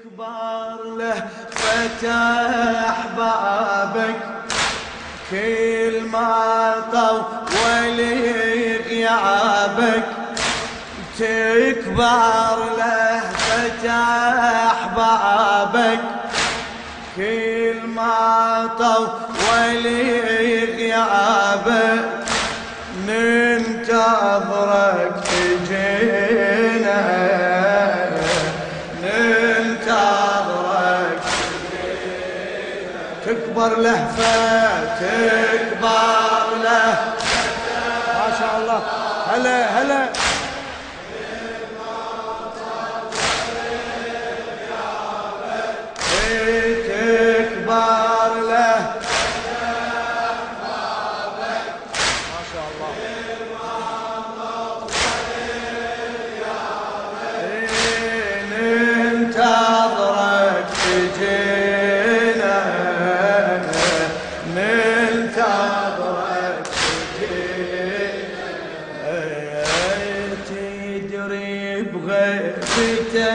تكبر له فتح بابك. كل ما طول غيابك تكبر له فتح بابك. كل ما طول غيابك تكبر لهفة تكبر له. ما شاء الله. هلا هلا. تدري بغيبتك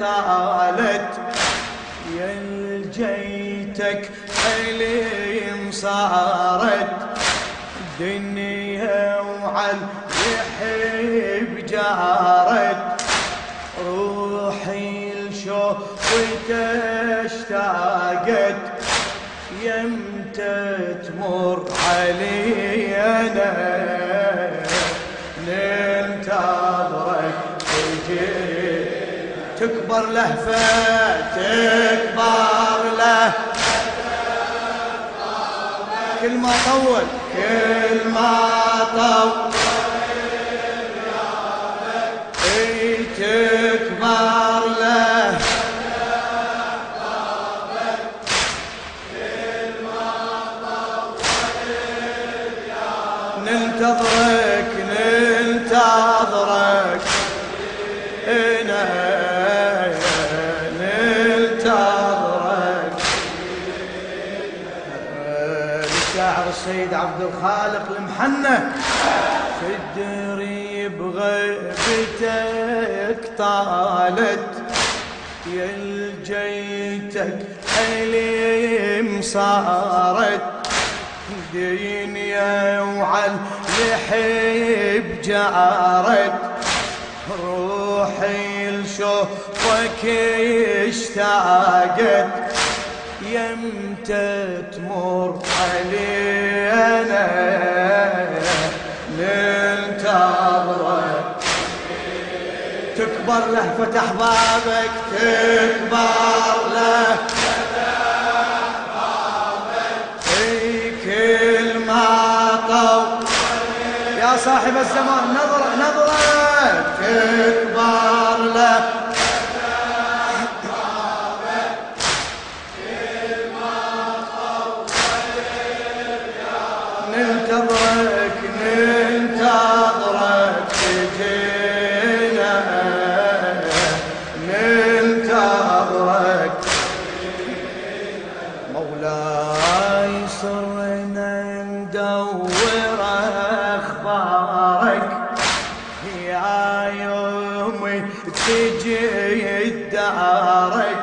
طالت يا جيتك حليم صارت دنيا وعل يحب جارت روحي لشوقك اشتاقت تمر علينا. ننتظرك تجي. تكبر لهفة تكبر له كل ما طول كل ما طول. السيد عبد الخالق المحنة. تدري بغيبتك طالت. يا جيتك حليم صارت. دنيا وعل لحب جارت. روحي لشوفك اشتاقت. يمتى تمر علينا ننتظرك تكبر له فتح بابك تكبر يا صاحب الزمان نظرة نظرة تكبر له. ننتظرك ننتظرك تجينا. ننتظرك. مولاي صرنا ندور أخبارك. يا يومي تجي دارك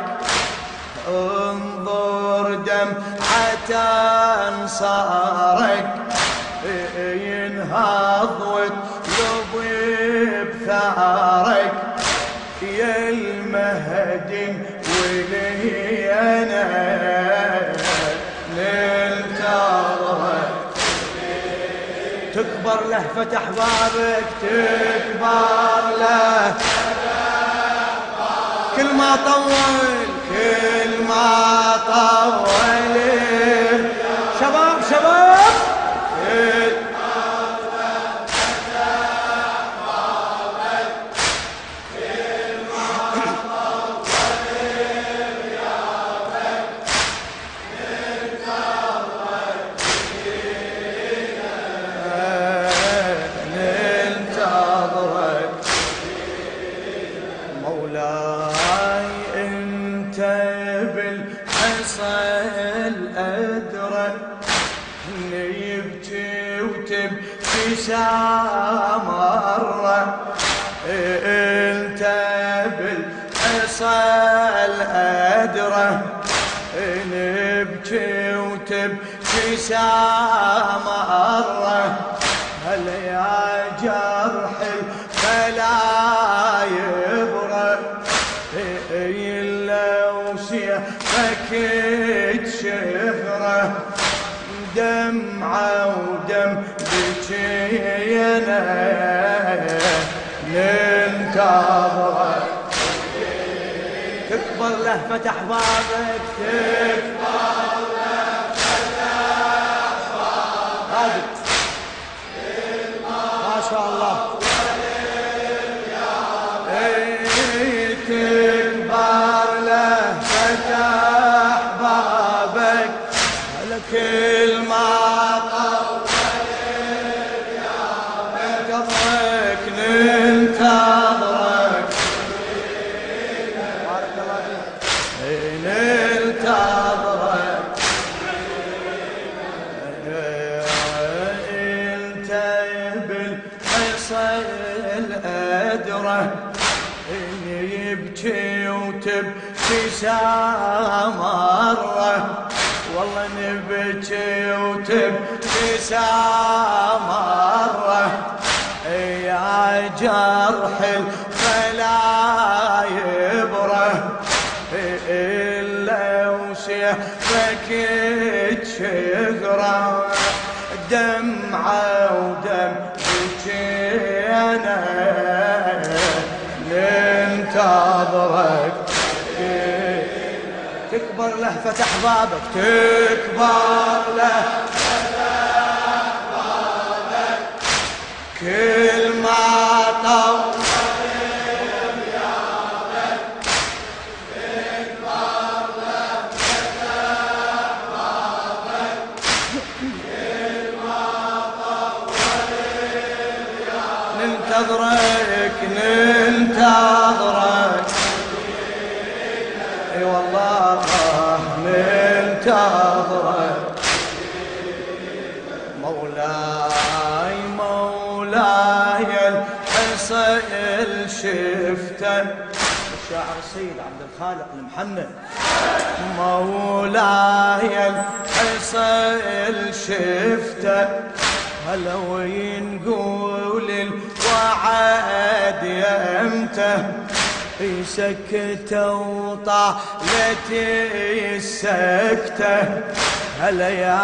انظر دمعة أنصارك. بثارك يا المهدي ولي أنا تكبر له فتح بابك تكبر له كل ما طول كل ما طول. ادرك يبكي وتبكي سامرة إنت بالحصل الفيصل أدره نبكي وتبكي سامره تكبر لهفة أحبابك سامره والله نبكي وتبكي سامرة. يا جرح الفلا يبرة. إلا وسيفك تشغره دمعة ودم بكينا تكبر لهفة أحبابك تكبر لهفة أحبابك كل ما طول ننتظرك. الحصيل شفته. الشاعر السيد عبد الخالق المحنن مولاي الحصيل شفته. هلا وينقول الوعد يمته؟ سكتة وطالت السكتة. هلا يا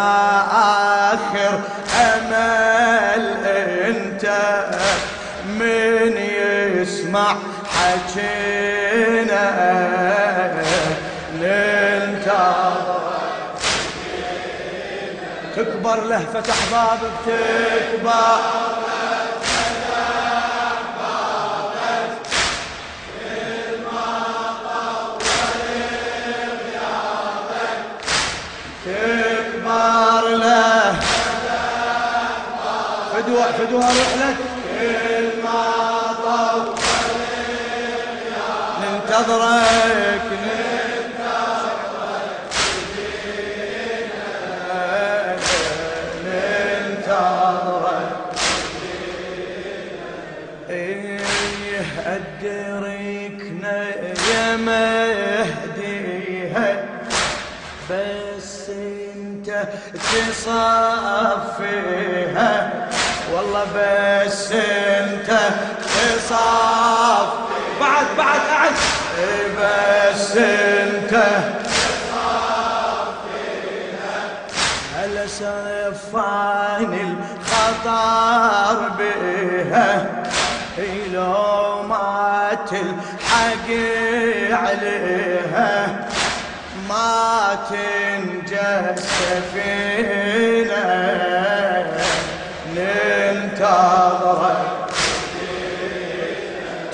آخر أمل أنت؟ من يسمع حكينا تكبر لهفة أحبابك تكبر تكبر له فدوى فدوى أروح إيه ادركنا يا مهديها بس انت تصفيها والله بس انت قعد بس انت هلا سفاني الخطر بها لو ما تلحق عليها. ما تنجى السفينة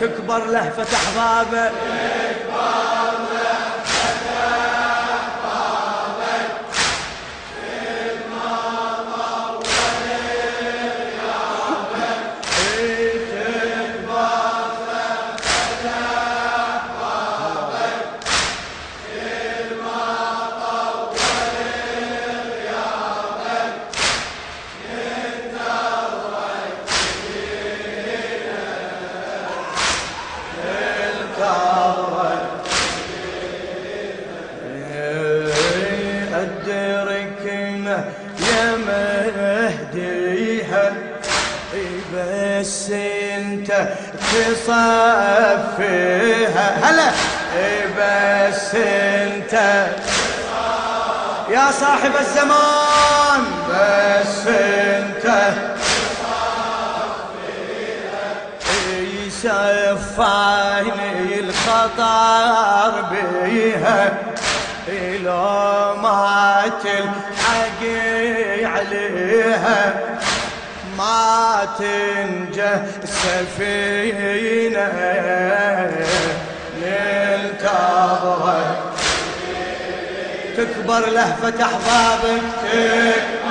تكبر لهفة أحبابه. انت تصفيها هلا. بس انت يا صاحب الزمان. بس انت يسفعني الخطر بيها لو ما تلحقي عليها. ما تنجى السفينة. ننتظرك تكبر لهفة أحبابك. تكبر